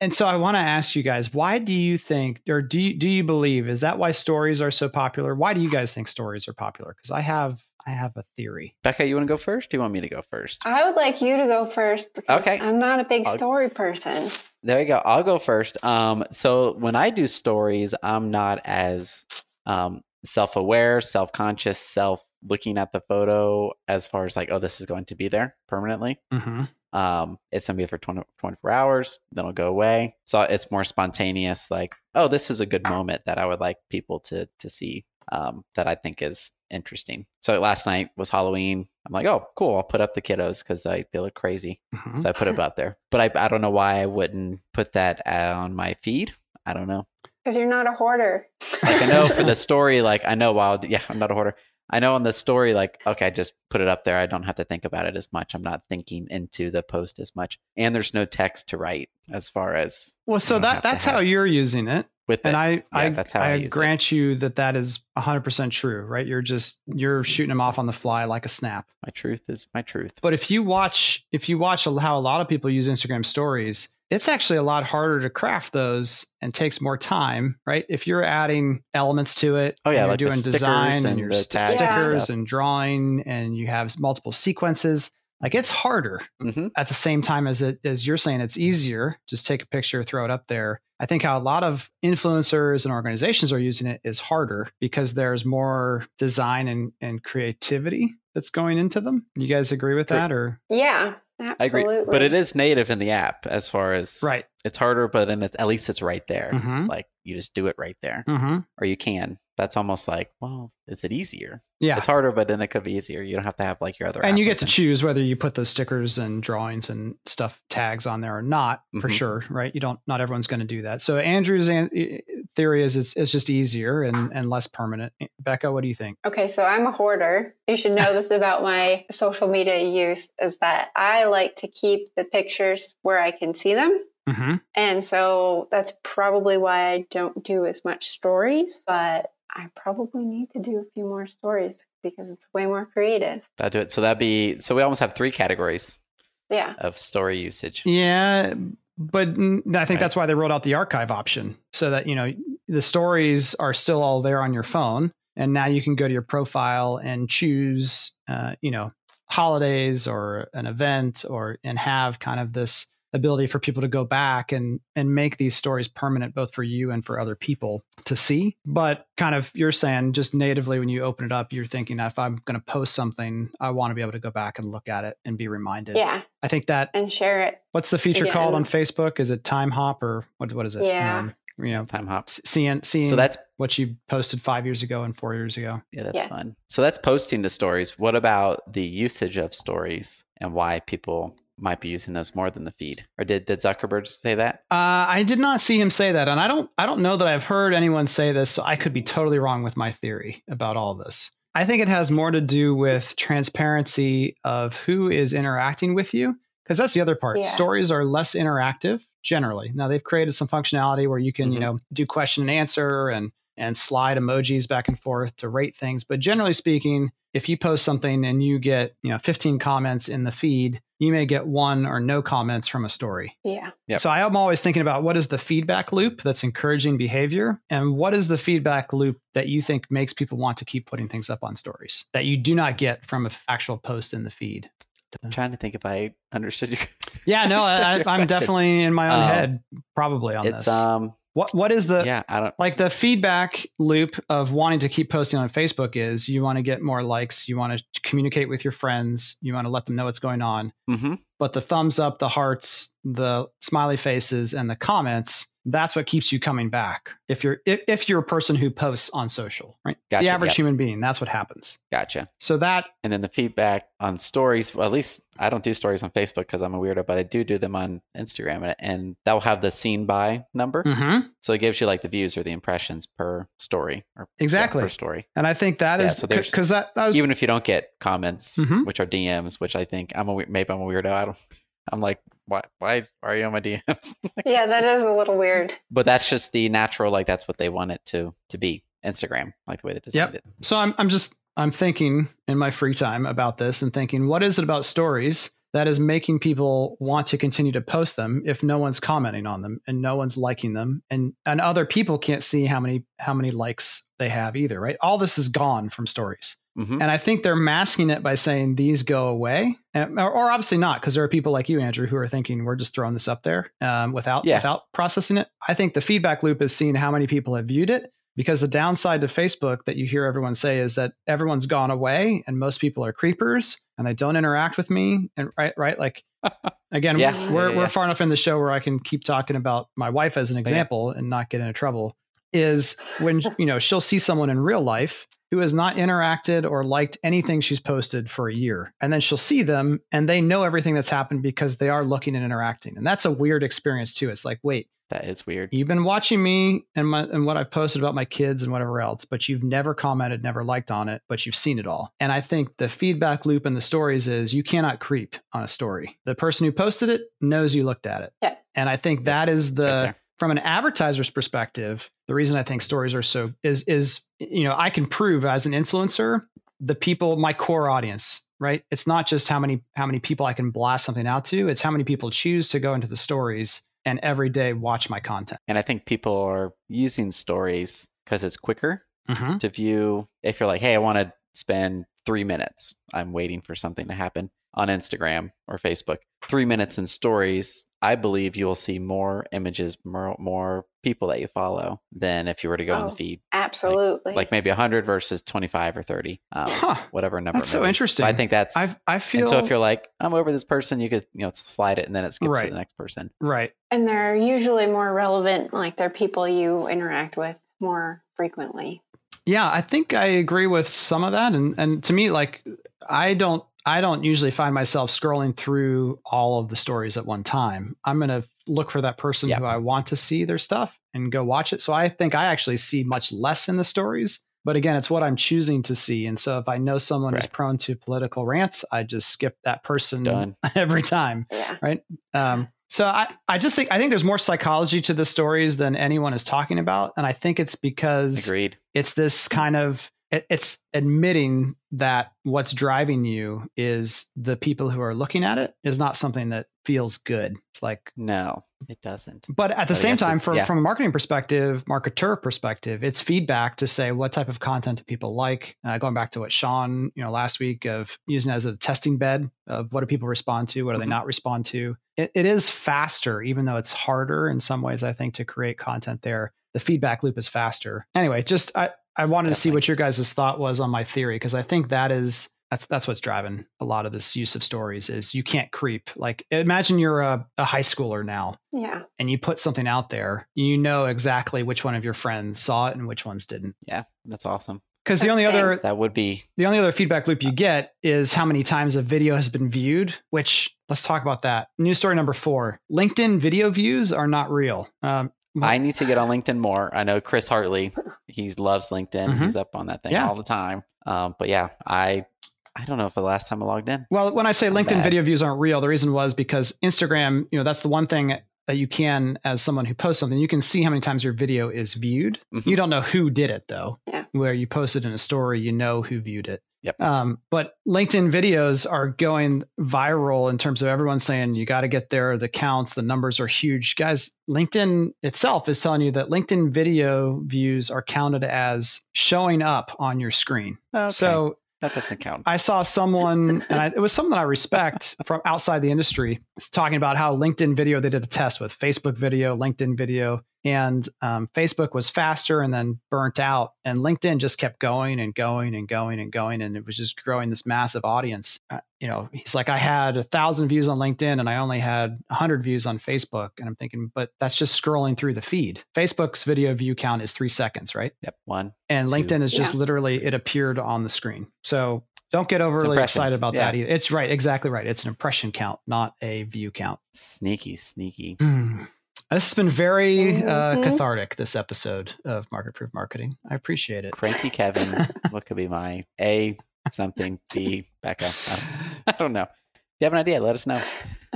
And so I want to ask you guys, why do you think, or do you, do you believe, is that why stories are so popular? Why do you guys think stories are popular? Because I have I have a theory. Becca, you want to go first? Do you want me to go first? I would like you to go first because Okay. I'm not a big I'll- story person. There you go. I'll go first. Um, so when I do stories, I'm not as um, self-aware, self-conscious, self looking at the photo as far as like, oh, this is going to be there permanently. Mm-hmm. Um, it's gonna be for 20, 24 hours, then it'll go away. So it's more spontaneous, like, oh, this is a good moment that I would like people to to see. um, that I think is interesting. So last night was Halloween. I'm like, oh, cool. I'll put up the kiddos because they, they look crazy. Mhm. So I put it up there. But I, I don't know why I wouldn't put that on my feed. I don't know. Because you're not a hoarder. Like I know for the story, like I know while yeah, I'm not a hoarder. I know on the story, like, okay, I just put it up there. I don't have to think about it as much. I'm not thinking into the post as much. And there's no text to write as far as Well, so that that's how you're using it. with And it. I, I, that's how I I, use it. grant you that that is 100% true, right? You're just, you're shooting them off on the fly like a snap. my truth is my truth. But if you watch, if you watch how a lot of people use Instagram stories, it's actually a lot harder to craft those and takes more time, right? If you're adding elements to it, Oh, yeah, like the you're doing stickers design and, and your the st- tags and stickers and drawing, and you have multiple sequences, like it's harder hmm at the same time as it as you're saying it's easier. Just take a picture throw it up there. I think how a lot of influencers and organizations are using it is harder because there's more design and, and creativity that's going into them. You guys agree with that or? Yeah, I agree. But it is native in the app as far as right it's harder, but then it's, at least it's right there. mm-hmm. Like you just do it right there, Mm-hmm. or you can. That's almost like, well, is it easier? yeah It's harder, but then it could be easier. You don't have to have like your other. and you get to choose whether you put those stickers and drawings and stuff tags on there or not for Mhm. sure right you don't not everyone's going to do that so andrew's an- theory is it's, it's just easier and, and less permanent becca what do you think Okay, so I'm a hoarder. You should know this about my social media use is that I like to keep the pictures where I can see them. mm-hmm. And so that's probably why I don't do as much stories, but I probably need to do a few more stories because it's way more creative. That'd do it. So that'd be. So we almost have three categories Yeah. of story usage. Yeah, but I think Right. that's why they rolled out the archive option so that you know the stories are still all there on your phone, and now you can go to your profile and choose, uh, you know, holidays or an event, or and have kind of this ability for people to go back and and make these stories permanent both for you and for other people to see but kind of you're saying just natively when you open it up you're thinking if i'm going to post something i want to be able to go back and look at it and be reminded Yeah. i think that And share it. What's the feature Yeah. called on Facebook? Is it Time Hop or what? What is it? Yeah. Um, you know, Time hops. seeing seeing So that's what you posted five years ago and four years ago. yeah, that's Yeah. fun. So that's posting the stories. What about the usage of stories and why people might be using those more than the feed? Or did did Zuckerberg say that? Uh, I did not see him say that, and I don't. I don't know that I've heard anyone say this, so I could be totally wrong with my theory about all this. I think it has more to do with transparency of who is interacting with you, because that's the other part. Yeah. Stories are less interactive generally. Now they've created some functionality where you can, you Mhm. know, do question and answer and and slide emojis back and forth to rate things. But generally speaking, if you post something and you get, you know, 15 comments in the feed, you may get one or no comments from a story. Yeah. Yep. So I am always thinking about what is the feedback loop that's encouraging behavior and what is the feedback loop that you think makes people want to keep putting things up on stories that you do not get from an actual post in the feed. I'm trying to think if I understood you. Yeah, no, Understood I, I'm question. definitely in my own Um, head probably on It's this. um what what is the yeah, I don't like the feedback loop of wanting to keep posting on Facebook is you want to get more likes, you want to communicate with your friends, you want to let them know what's going on. mhm. But the thumbs up, the hearts, the smiley faces, and the comments, that's what keeps you coming back. If you're if, if you're a person who posts on social, right? Gotcha, the average yep. human being, that's what happens. Gotcha. So that And then the feedback on stories, well, at least I don't do stories on Facebook because I'm a weirdo, but I do do them on Instagram and, and that will have the seen by number. Mhm. So it gives you like the views or the impressions per story or yeah, exactly. per story. and I think that Yeah, is so because that, that was Even if you don't get comments, Mhm. which are DMs, which I think I'm a maybe I'm a weirdo. I don't. I'm like, why? Why are you on my DMs? Like, Yeah, that is- is a little weird. But that's just the natural. Like that's what they want it to to be. Instagram, like the way they designed Yep. it. So I'm I'm just I'm thinking in my free time about this and thinking what is it about stories that is making people want to continue to post them if no one's commenting on them and no one's liking them and and other people can't see how many how many likes they have either, right? All this is gone from stories. Mhm. And I think they're masking it by saying these go away, and, or, or obviously not, because there are people like you, Andrew, who are thinking we're just throwing this up there um, without Yeah. without processing it. I think the feedback loop is seeing how many people have viewed it, because the downside to Facebook that you hear everyone say is that everyone's gone away and most people are creepers and they don't interact with me. And right, right, like again, Yeah. we're Yeah, yeah, we're yeah. far enough in the show where I can keep talking about my wife as an example and not get into trouble. is when you know she'll see someone in real life who has not interacted or liked anything she's posted for a year. And then she'll see them and they know everything that's happened because they are looking and interacting. And that's a weird experience too. It's like, wait, that is weird. You've been watching me and my and what I've posted about my kids and whatever else, but you've never commented, never liked on it, but you've seen it all. And I think the feedback loop in the stories is you cannot creep on a story. The person who posted it knows you looked at it. Yeah. And I think that is the right from an advertiser's perspective, the reason I think stories are so is is you know, I can prove as an influencer the people my core audience right it's not just how many how many people i can blast something out to it's how many people choose to go into the stories and every day watch my content. And I think people are using stories because it's quicker mm-hmm. to view. If you're like, hey, I want to spend three minutes, I'm waiting for something to happen on Instagram or Facebook. Three minutes in stories, I believe you will see more images, more, more people that you follow than if you were to go oh, in the oh, feed. Absolutely. Like, like, maybe 100 versus 25 or 30, um, huh. whatever number. That's so interesting. So I think that's, I've, I feel. so if you're like, I'm over this person, you could, you know, slide it and then it skips right. to the next person. Right. And they're usually more relevant. Like they're people you interact with more frequently. Yeah, I think I agree with some of that. And, and to me, like, I don't I don't usually find myself scrolling through all of the stories at one time. I'm going to look for that person who I want to see their stuff and go watch it. So I think I actually see much less in the stories. But again, it's what I'm choosing to see. And so if I know someone is prone to political rants, I just skip that person Done. every time. Yeah. Right. Um, so I, I just think I think there's more psychology to the stories than anyone is talking about. And I think it's because Agreed. it's this kind of it's admitting that what's driving you is the people who are looking at it is not something that feels good. It's like no, it doesn't. But at the but same time, from yeah. from a marketing perspective, marketer perspective, it's feedback to say what type of content do people like. Uh, going back to what Sean, you know, last week of using as a testing bed of what do people respond to, what do mm-hmm. they not respond to. It, it is faster, even though it's harder in some ways. I think to create content there the feedback loop is faster. Anyway, just I, I wanted Definitely. to see what your guys' thought was on my theory because I think that is that's that's what's driving a lot of this use of stories is you can't creep. Like imagine you're a, a high schooler now. Yeah. And you put something out there, you know exactly which one of your friends saw it and which ones didn't. Yeah, that's awesome. Because the only big. other that would be the only other feedback loop you get is how many times a video has been viewed. Which let's talk about that. News story number four: LinkedIn video views are not real. Um, I need to get on LinkedIn more. I know Chris Hartley, he loves LinkedIn. Mm-hmm. He's up on that thing yeah. all the time. Um, but yeah, I I don't know if the last time I logged in. Well, when I say I'm LinkedIn video views aren't real, the reason was because Instagram, you know, that's the one thing that you can, as someone who posts something, you can see how many times your video is viewed. Mm-hmm. You don't know who did it though. Yeah. Where you posted in a story, you know who viewed it. Yep. Um, but LinkedIn videos are going viral in terms of everyone saying you got to get there. The counts, the numbers are huge. Guys, LinkedIn itself is telling you that LinkedIn video views are counted as showing up on your screen. Okay. So that doesn't count. I saw someone, and I, it was someone I respect from outside the industry, talking about how LinkedIn video, they did a test with Facebook video, LinkedIn video, and um, Facebook was faster and then burnt out, and LinkedIn just kept going and going and going and going, and it was just growing this massive audience. Uh, you know, he's like, I had a thousand views on LinkedIn and I only had a hundred views on Facebook, and I'm thinking, but that's just scrolling through the feed. Facebook's video view count is three seconds, right? Yep, one. And two. LinkedIn is just yeah. literally it appeared on the screen. So don't get overly excited about yeah. that either. It's right, exactly right. It's an impression count, not a view count. Sneaky, sneaky. Mm. This has been very uh, mm-hmm. cathartic. This episode of Market Proof Marketing. I appreciate it. Cranky Kevin. what could be my A something B Becca? I don't know. If you have an idea, let us know.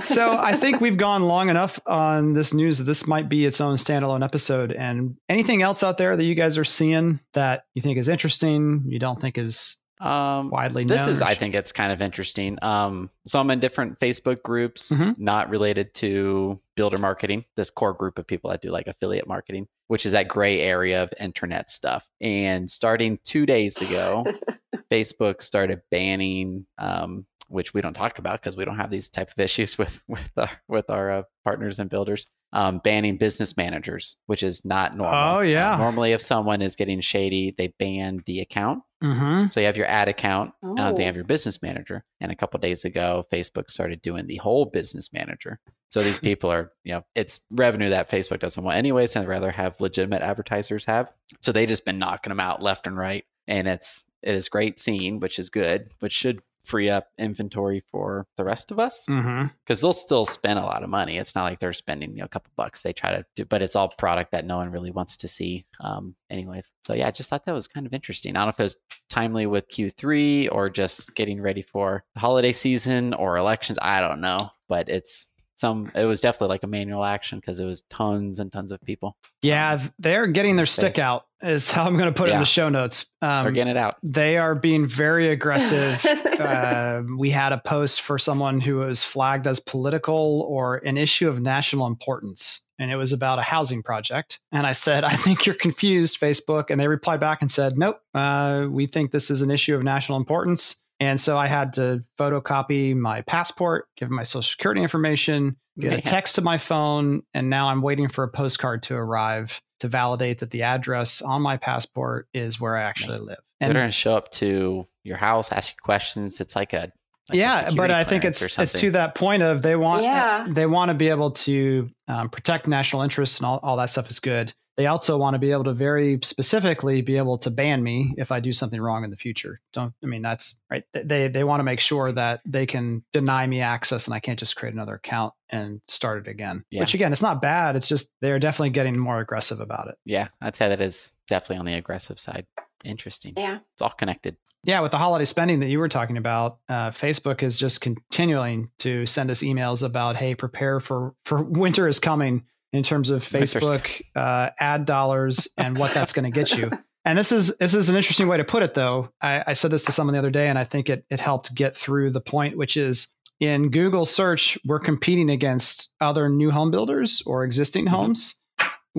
so I think we've gone long enough on this news that this might be its own standalone episode. And anything else out there that you guys are seeing that you think is interesting, you don't think is um, widely this is, I think, it's kind of interesting. Um, so I'm in different Facebook groups, mm-hmm. not related to builder marketing. This core group of people that do like affiliate marketing, which is that gray area of internet stuff. And starting two days ago, Facebook started banning um, which we don't talk about because we don't have these type of issues with with our with our uh, partners and builders. Um, banning business managers, which is not normal. Oh yeah. Uh, normally, if someone is getting shady, they ban the account. Mm-hmm. So you have your ad account, uh, Oh. they have your business manager. And a couple days ago, Facebook started doing the whole business manager. So these people are, you know, it's revenue that Facebook doesn't want anyways, and rather have legitimate advertisers have. So they just been knocking them out left and right. And it's it is great seeing, which is good, which should free up inventory for the rest of us Mm-hmm. because they'll still spend a lot of money. It's not like they're spending you know a couple bucks. They try to do, but it's all product that no one really wants to see, um, anyways. So yeah, I just thought that was kind of interesting. I don't know if it was timely with Q3 or just getting ready for the holiday season or elections. I don't know, but it's some. It was definitely like a manual action because it was tons and tons of people. Yeah, th- they're getting their stick Face. out. Is how I'm going to put it in the show notes. Um, They're getting it out. they are being very aggressive. uh, we had a post for someone who was flagged as political or an issue of national importance, and it was about a housing project. And I said, I think you're confused, Facebook. And they replied back and said, Nope, uh, we think this is an issue of national importance. And so I had to photocopy my passport, give my social security information, get a text to my phone, and now I'm waiting for a postcard to arrive to validate that the address on my passport is where I actually live. They're going to show up to your house, ask you questions. It's like a like a yeah, but I think it's it's to that point of they want Yeah. they want to be able to um, protect national interests and all, all that stuff is good. They also want to be able to very specifically be able to ban me if I do something wrong in the future. Don't I mean that's right? They they want to make sure that they can deny me access and I can't just create another account and start it again. Yeah. Which again, it's not bad. It's just they're definitely getting more aggressive about it. Yeah, I'd say that is definitely on the aggressive side. Interesting. yeah. It's all connected. Yeah, with the holiday spending that you were talking about, uh, Facebook is just continuing to send us emails about, hey, prepare for for winter is coming in terms of Facebook uh, ad dollars and what that's going to get you. And this is this is an interesting way to put it, though. I, I said this to someone the other day, and I think it it helped get through the point, which is in Google search, we're competing against other new home builders or existing Mhm. homes.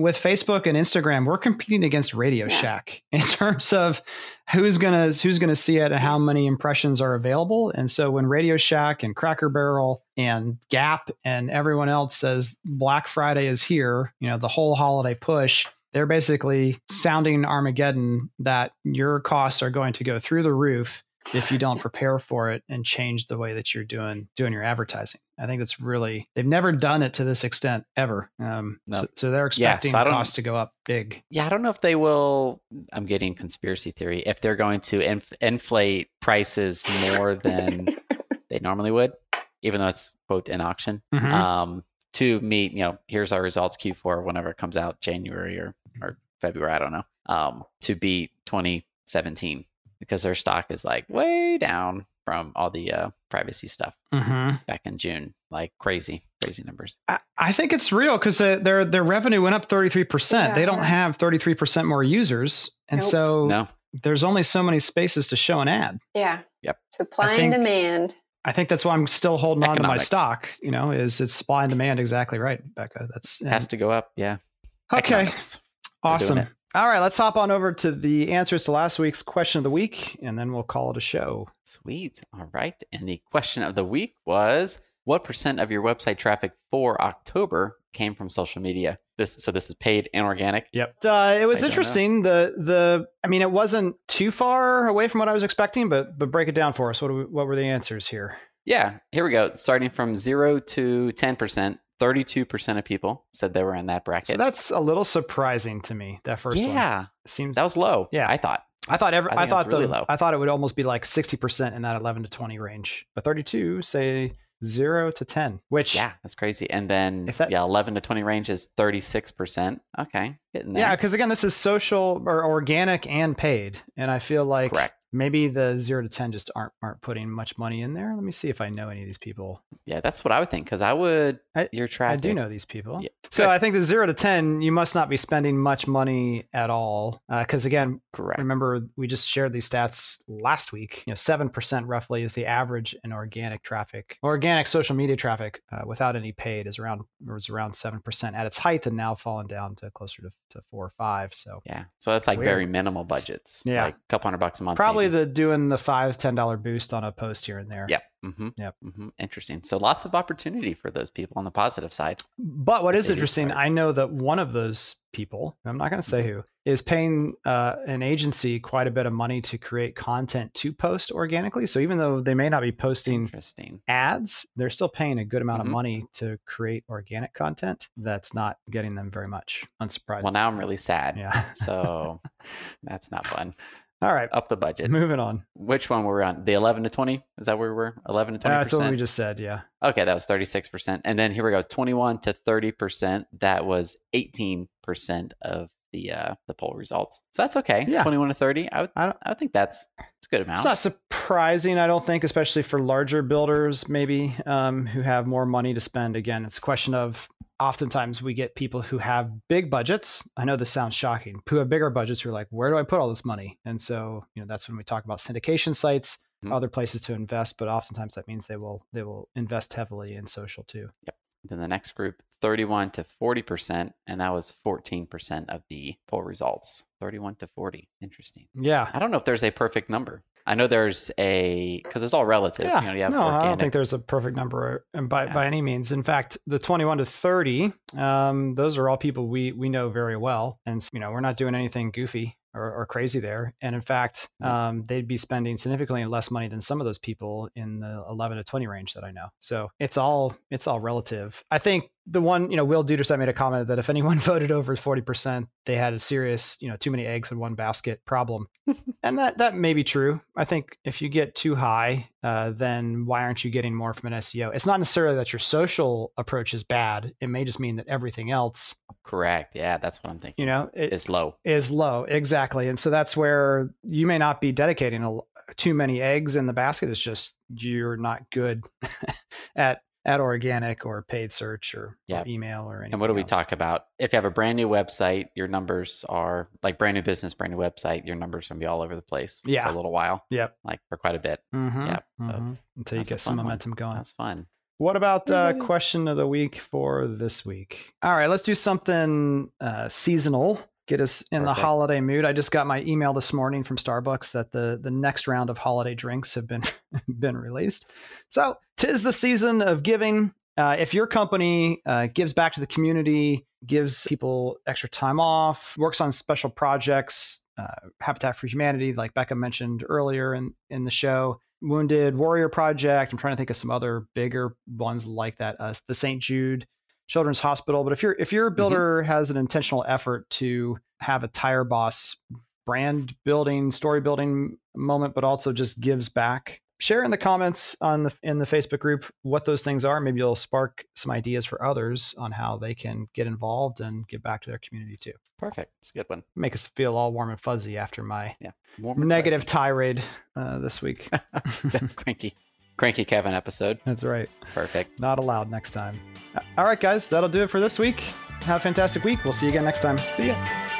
With Facebook and Instagram, we're competing against Radio Yeah. Shack in terms of who's gonna who's gonna see it and how many impressions are available. And so when Radio Shack and Cracker Barrel and Gap and everyone else says Black Friday is here, you know, the whole holiday push, they're basically sounding Armageddon that your costs are going to go through the roof if you don't prepare for it and change the way that you're doing doing your advertising. I think that's really they've never done it to this extent ever. Um, No. so, so they're Yeah, expecting so costs to go up big. Yeah, I don't know if they will. I'm getting conspiracy theory. If they're going to inf- inflate prices more than they normally would, even though it's quote an auction, Mhm. um, to meet, you know, here's our results Q4 whenever it comes out, January or or February, I don't know, um, to beat 2017 because their stock is like way down from all the uh, privacy stuff Mhm. back in June, like crazy, crazy numbers. I, I think it's real because their their revenue went up 33%. They don't have 33% more users. And Nope. so No, there's only so many spaces to show an ad. Yeah. Yep. Supply think- and demand. I think that's why I'm still holding on to my stock, you know, is it's supply and demand exactly right, Becca. That's has to go up. Yeah. okay. Economics. We're doing Awesome. All right, let's hop on over to the answers to last week's question of the week, and then we'll call it a show. Sweet. All right. And the question of the week was what percent of your website traffic for October came from social media? This so this is paid and organic. Yep. Uh, it was know. interesting. The the I mean, it wasn't too far away from what I was expecting, but but break it down for us. What do we, what were the answers here? Yeah, here we go. Starting from 0 to 10%, 32% of people said they were in that So bracket. that's a little surprising to me. That first one yeah, seems. that was low. Yeah. I thought. I thought every, I I, thought really the, low. I thought it would almost be like sixty percent in that eleven to twenty range, but thirty two say zero to ten, which Yeah, that's crazy. And then If that- yeah, 11 to 20 range is 36%. Okay, getting there. yeah, because again, this is social or organic and paid, and I feel like Correct. Maybe the zero to ten just aren't aren't putting much money in there. Let me see if I know any of these people. Yeah, that's what I would think because I would I- your I traffic. do know these people. Yeah. So I think the zero to ten, you must not be spending much money at all, because again, Correct. remember we just shared these stats last week. You know, seven percent roughly is the average in organic traffic. Organic social media traffic uh, without any paid is around was around seven percent at its height, and now fallen down to closer to, to four or five. So Yeah. So that's like Weird. very minimal budgets. Yeah. Like a couple hundred bucks a month. probably probably the doing the five ten dollar boost on a post here and there. Yep. Mm-hmm. Yep. Mm-hmm. Interesting. So lots of opportunity for those people on the positive side. But what is interesting. I know that one of those people, I'm not going to say who, is paying uh, an agency quite a bit of money to create content to post organically. So even though they may not be posting Interesting. ads, they're still paying a good amount Mhm. of money to create organic content. That's not getting them very much. Unsurprising. Well, now I'm really sad. yeah. So that's not fun. All right. Up the budget. Moving on. Which one were we on? The 11 to 20? Is that where we were? 11 to 20 That's what we just said. Yeah. Okay, that was 36 percent. And then here we go, 21 to 30 percent. That was 18 percent of the uh the poll results. So that's okay. Yeah. 21 to 30. I would I don't- I would think that's it's a good amount. It's not surprising, I don't think, especially for larger builders, maybe um, who have more money to spend. Again, it's a question of oftentimes we get people who have big budgets. I know this sounds shocking, who have bigger budgets who are like, where do I put all this money? And so, you know, that's when we talk about syndication sites, Mhm. other places to invest, but oftentimes that means they will they will invest heavily in social too. Then the next group, 31 to 40 percent, and that was 14 percent of the poll results. 31 to 40. Interesting. Yeah. I don't know if there's a perfect number. I know there's a because it's all relative. Yeah, You know, you have no, I don't think there's a perfect number and by, Yeah. by any means. In fact, the 21 to 30, um, those are all people we we know very well, and you know we're not doing anything goofy or, or crazy there. And in fact, um, they'd be spending significantly less money than some of those people in the 11 to 20 range that I know. So it's all it's all relative. I think the one, you know, Will Duderset made a comment that if anyone voted over 40%, they had a serious, you know, too many eggs in one basket problem. and that that may be true. I think if you get too high, uh, then why aren't you getting more from an SEO? It's not necessarily that your social approach is bad. It may just mean that everything else, Correct. Yeah, that's what I'm thinking. you know, it Is low. is low. Exactly. And so that's where you may not be dedicating a, too many eggs in the basket. It's just you're not good at at organic or paid search or, or email or anything. And what do we else. talk about? If you have a brand new website, your numbers are like brand new business, brand new website, your numbers are gonna be all over the place Yeah. for a little while, Yep. like for quite a bit. Mm-hmm. Yeah, so Mhm. Until you get some fun one. momentum going. That's fun. What about uh, question of the week for this week? All right, let's do something uh, seasonal. Get us in the holiday mood. I just got my email this morning from Starbucks that the the next round of holiday drinks have been been released. So tis the season of giving. Uh, if your company uh, gives back to the community, gives people extra time off, works on special projects, uh, Habitat for Humanity, like Becca mentioned earlier in, in the show, Wounded Warrior Project. I'm trying to think of some other bigger ones like that. Uh, the St. Jude Children's Hospital. But if your if your builder has an intentional effort to have a tire boss brand building, story building moment, but also just gives back. Share in the comments on the in the Facebook group what those things are. Maybe you'll spark some ideas for others on how they can get involved and give back to their community too. Perfect. It's a good one. Make us feel all warm and fuzzy after my and negative fuzzy. tirade uh, this week. cranky, cranky Kevin episode. That's right. Perfect. Not allowed next time. All right, guys, that'll do it for this week. Have a fantastic week. We'll see you again next time. See ya.